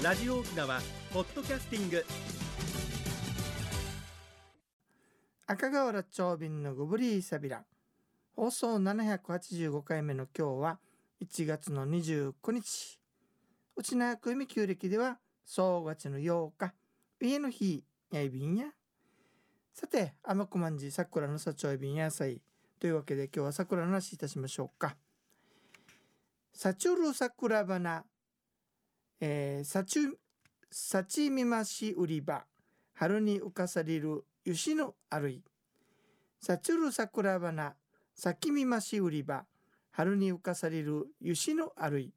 ラジオ沖縄ポッドキャスティング。赤瓦町便のゴブリーサビラ放送785回目の今日は1月の29日。内縄久美旧暦では総月の8日。家の日やいびんや。さて天子まんじ桜の里町便野菜。というわけで今日は桜の話いたしましょうか。サチュル桜花えー、サチュサチミマシ売り場春に浮かされる吉の歩い。サチュル桜花咲きみまし売り場春に浮かされる吉の歩い。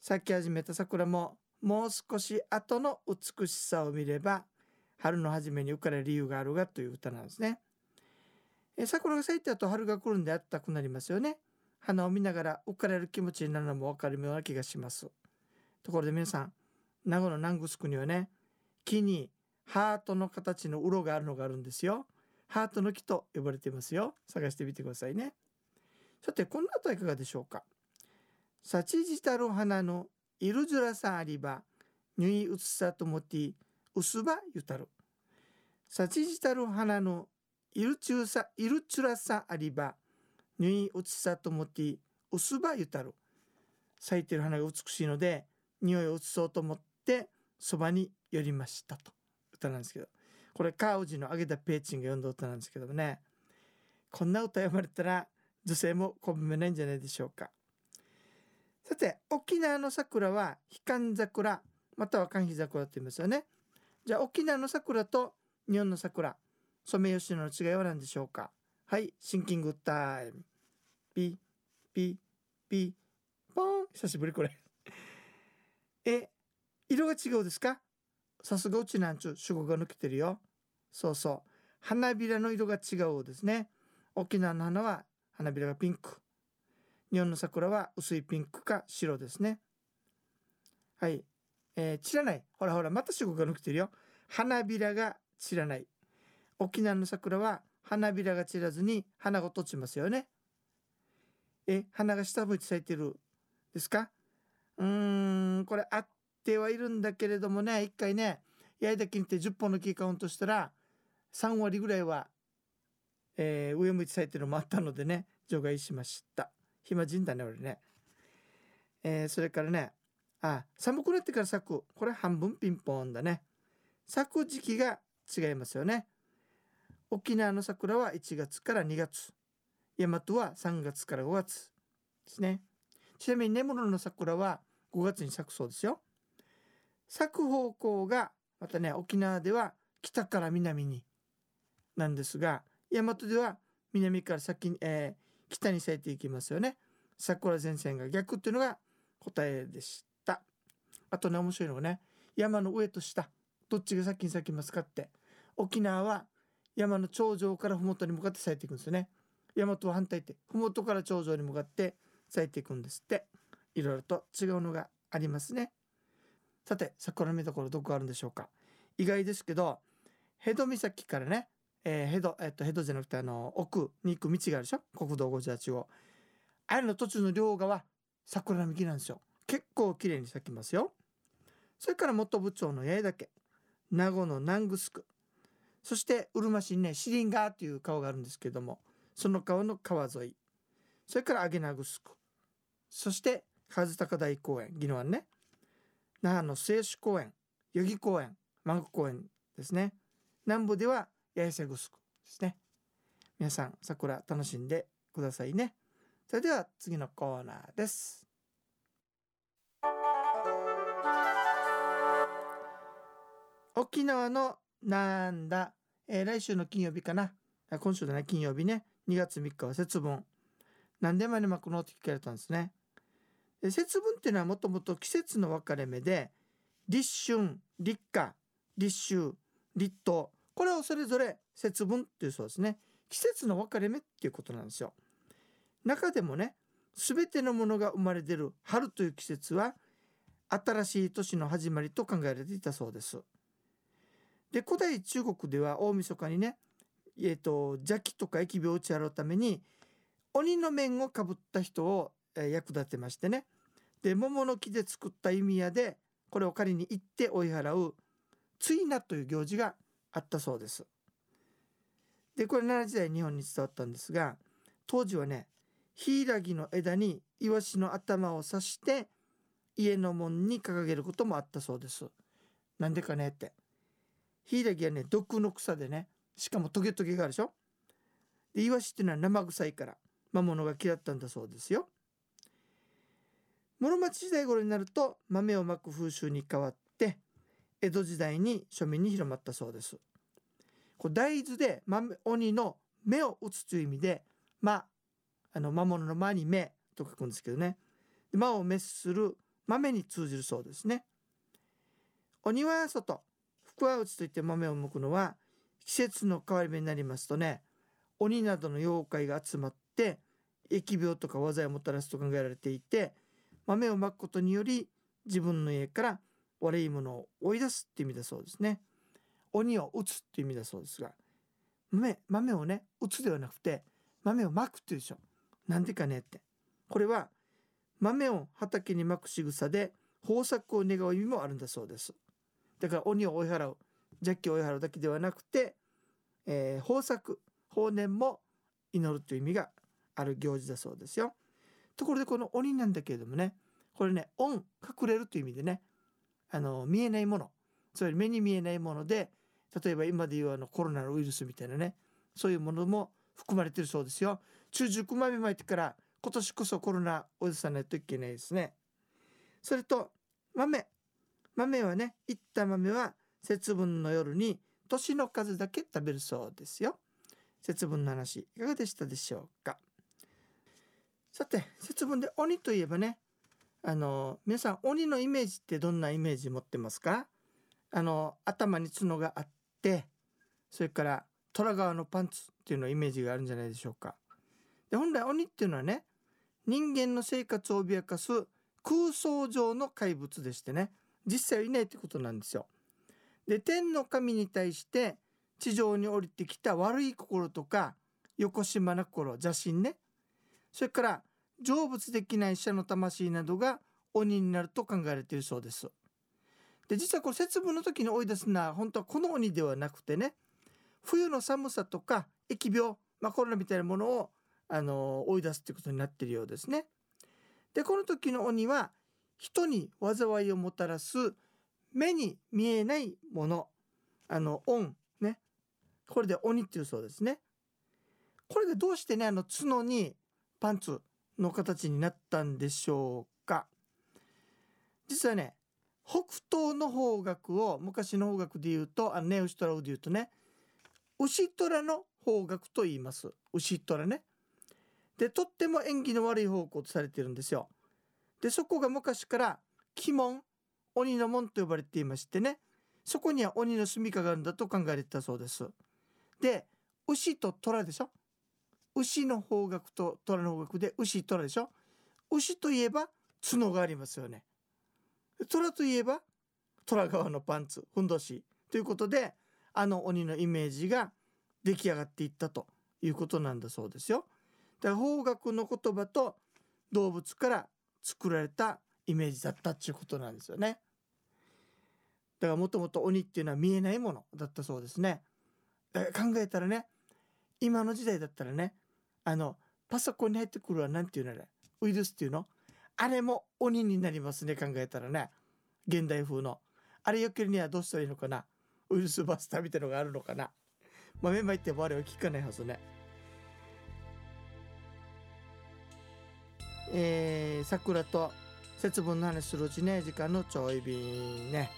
咲き始めた桜ももう少し後の美しさを見れば春の初めに浮かれる理由があるがという歌なんですね。え桜が咲いた後春が来るんであったくなりますよね。花を見ながら浮かれる気持ちになるのも分かるような気がします。ところで皆さん名護の南城にはね木にハートの形の鱗があるのがあるんですよ。ハートの木と呼ばれていますよ。探してみてくださいね。さてこんなとはいかがでしょうか。幸じたる花のいるずらさありばぬいうつさともてうすばゆたる幸じたる花のいるちゅうさいるつらさありばぬいうつさともてうすばゆたる咲いてる花が美しいので匂いを移そうと思ってそばに寄りましたと。歌なんですけど。これカウジの揚げたペーチンが読んだ歌なんですけどもね。こんな歌読まれたら女性もこぶめないんじゃないでしょうか。さて沖縄の桜は悲観桜または寒肥桜って言いますよね。じゃあ沖縄の桜と日本の桜ソメイヨシノの違いは何でしょうか？はいシンキングタイム。ピピピポン。久しぶりこれ。え色が違うですか？さすがうちなんちゅう主語が抜けてるよ。そうそう。花びらの色が違うですね。沖縄の花は花びらがピンク。日本の桜は薄いピンクか白ですね。はい。えー、散らない。ほらほらまた主語が抜けてるよ。花びらが散らない。沖縄の桜は花びらが散らずに花が落ちますよね。え花が下向いて咲いてるですか？うーんこれあってはいるんだけれどもね一回ね八重岳にて10本の木カウントしたら3割ぐらいは、えー、上向いて咲いてるのもあったのでね除外しました。暇人だね俺ね、えー、それからねあ寒くなってから咲く。これ半分ピンポンだね。咲く時期が違いますよね。沖縄の桜は1月から2月。大和は3月から5月ですね。ちなみに根室の桜は5月に咲くそうですよ。咲く方向がまたね沖縄では北から南になんですが大和では南から先に、えー、北に咲いていきますよね。桜前線が逆っていうのが答えでした。あとね面白いのがね山の上と下どっちが先に咲きますかって。沖縄は山の頂上から麓に向かって咲いていくんですよね。大和は反対って麓から頂上に向かって咲いていくんですって。いろいろと違うのがありますね。さて桜の見どころどこあるんでしょうか。意外ですけどヘド岬からね、えー、ヘド、えっと、ヘドじゃなくてあの奥に行く道があるでしょ？国道58号。あれの途中の両側桜並木なんですよ。結構綺麗に咲きますよ。それから元部長の八重岳名護の南城そしてうるま市にねシリンガーという川があるんですけどもその川の川沿い。それからアゲナグスクそして和高台公園宜野湾ね。那覇の清酒公園代々木公園万国公園ですね。南部では八重瀬グスクですね。皆さん桜楽しんでくださいね。それでは次のコーナーです。沖縄のなんだ、えー、来週の金曜日かな。今週のね。金曜日ね。2月3日は節分。何でもに巻くのって聞かれたんですね。節分っていうのはもともと季節の分かれ目で立春立夏立秋立冬。これをそれぞれ節分っていうそうですね。季節の分かれ目っていうことなんですよ。中でもね全てのものが生まれ出る春という季節は新しい年の始まりと考えられていたそうです。で古代中国では大晦日にねえーと、邪気とか疫病を打ち払うために鬼の面をかぶった人を、役立てましてね。で桃の木で作った弓矢でこれを借りに行って追い払うついなという行事があったそうです。でこれ奈良時代日本に伝わったんですが当時はねヒイラギの枝にイワシの頭を刺して家の門に掲げることもあったそうです。なんでかねって。ヒイラギはね毒の草でねしかもトゲトゲがあるでしょ。でイワシっていうのは生臭いから魔物が嫌ったんだそうですよ。室町時代頃になると豆をまく風習に変わって江戸時代に庶民に広まったそうです。これ大豆で豆鬼の目を打つという意味でまあの魔物の間に目と書くんですけどね。魔を滅する豆に通じるそうですね。鬼は外福は内といって豆をむくのは季節の変わり目になりますとね鬼などの妖怪が集まって疫病とか災いをもたらすと考えられていて豆をまくことにより自分の家から悪いものを追い出すって意味だそうですね。鬼を打つって意味だそうですが豆豆をね打つではなくて豆をまくっていうでしょ。なんでかねって。これは豆を畑にまく仕草で豊作を願う意味もあるんだそうです。だから鬼を追い払う邪気を追い払うだけではなくて、えー、豊作豊年も祈るという意味がある行事だそうですよ。ところでこの鬼なんだけれどもねこれね「恩」隠れるという意味でねあの見えないものつまり目に見えないもので例えば今でいうあのコロナのウイルスみたいなねそういうものも含まれてるそうですよ。中熟豆まいてから今年こそコロナを移さないといけないですね。それと豆。豆はねいった豆は節分の夜に年の数だけ食べるそうですよ。節分の話いかがでしたでしょうか？さて節分で鬼といえばねあの皆さん鬼のイメージってどんなイメージ持ってますか？あの頭に角があってそれから虎側のパンツっていうのイメージがあるんじゃないでしょうかで本来鬼っていうのはね人間の生活を脅かす空想上の怪物でしてね実際はいないってことなんですよ。で天の神に対して地上に降りてきた悪い心とか横島な心邪心ねそれから成仏できない死者の魂などが鬼になると考えられているそうです。で実はこれ節分の時に追い出すのは本当はこの鬼ではなくてね冬の寒さとか疫病、まあ、コロナみたいなものをあの追い出すってことになっているようですね。でこの時の鬼は人に災いをもたらす目に見えないものあの恩ねこれで鬼っていうそうですね。これでどうしてねあの角にパンツの形になったんでしょうか。実はね北東の方角を昔の方角で言うとあネウシトラウで言うとね牛虎の方角と言います。牛虎ね。でとっても縁起の悪い方向とされてるんですよ。でそこが昔から鬼門鬼の門と呼ばれていましてね。そこには鬼の住処があるんだと考えられてたそうです。で牛と虎でしょ。牛の方角と虎の方角で牛虎でしょ？牛といえば角がありますよね虎といえば虎側のパンツふんどしということであの鬼のイメージが出来上がっていったということなんだそうですよ。だから方角の言葉と動物から作られたイメージだったっていうことなんですよね。だからもともと鬼っていうのは見えないものだったそうですね。考えたらね今の時代だったらねあのパソコンに入ってくるは何て言うのあれ？ウイルスっていうの？あれも鬼になりますね考えたらね。現代風の。あれよけるにはどうしたらいいのかな？ウイルスバスターみたいのがあるのかな？まあメンバー言ってもあれは聞かないはずね。えー、桜と節分の話するうちね時間のちょい便ね。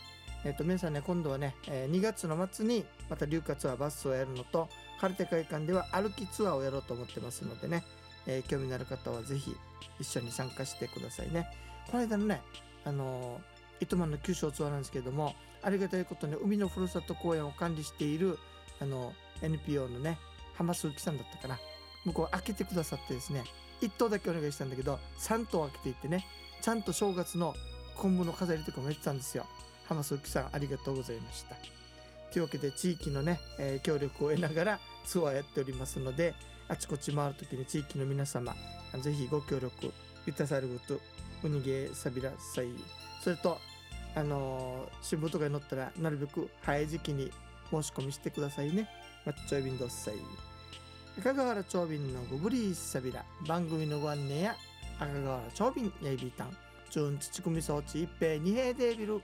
えっ、と皆さんね今度はね、え、2月の末にまた流花ツアーバスをやるのとカルテ会館では歩きツアーをやろうと思ってますのでね、えー、興味のある方はぜひ一緒に参加してくださいね。この間のねあの糸満の九州ツアーなんですけどもありがたいことに海のふるさと公園を管理しているあの NPO のね浜鈴木さんだったかな。向こう開けてくださってですね1頭だけお願いしたんだけど3頭開けていってねちゃんと正月の昆布の飾りとかもやってたんですよ。浜鈴木さんありがとうございました。というわけで地域のね、えー、協力を得ながらツアーやっておりますのであちこち回る時に地域の皆様ぜひご協力いたさることうにげさびらさい。それとあのー新聞とかに載ったらなるべく早い時期に申し込みしてくださいね。マッチョイビンドッサイ赤瓦長瓶のごぶりーさびら。番組のご案内や赤瓦長瓶やいびいたん。チュンチチクミ装置一平二平デービル。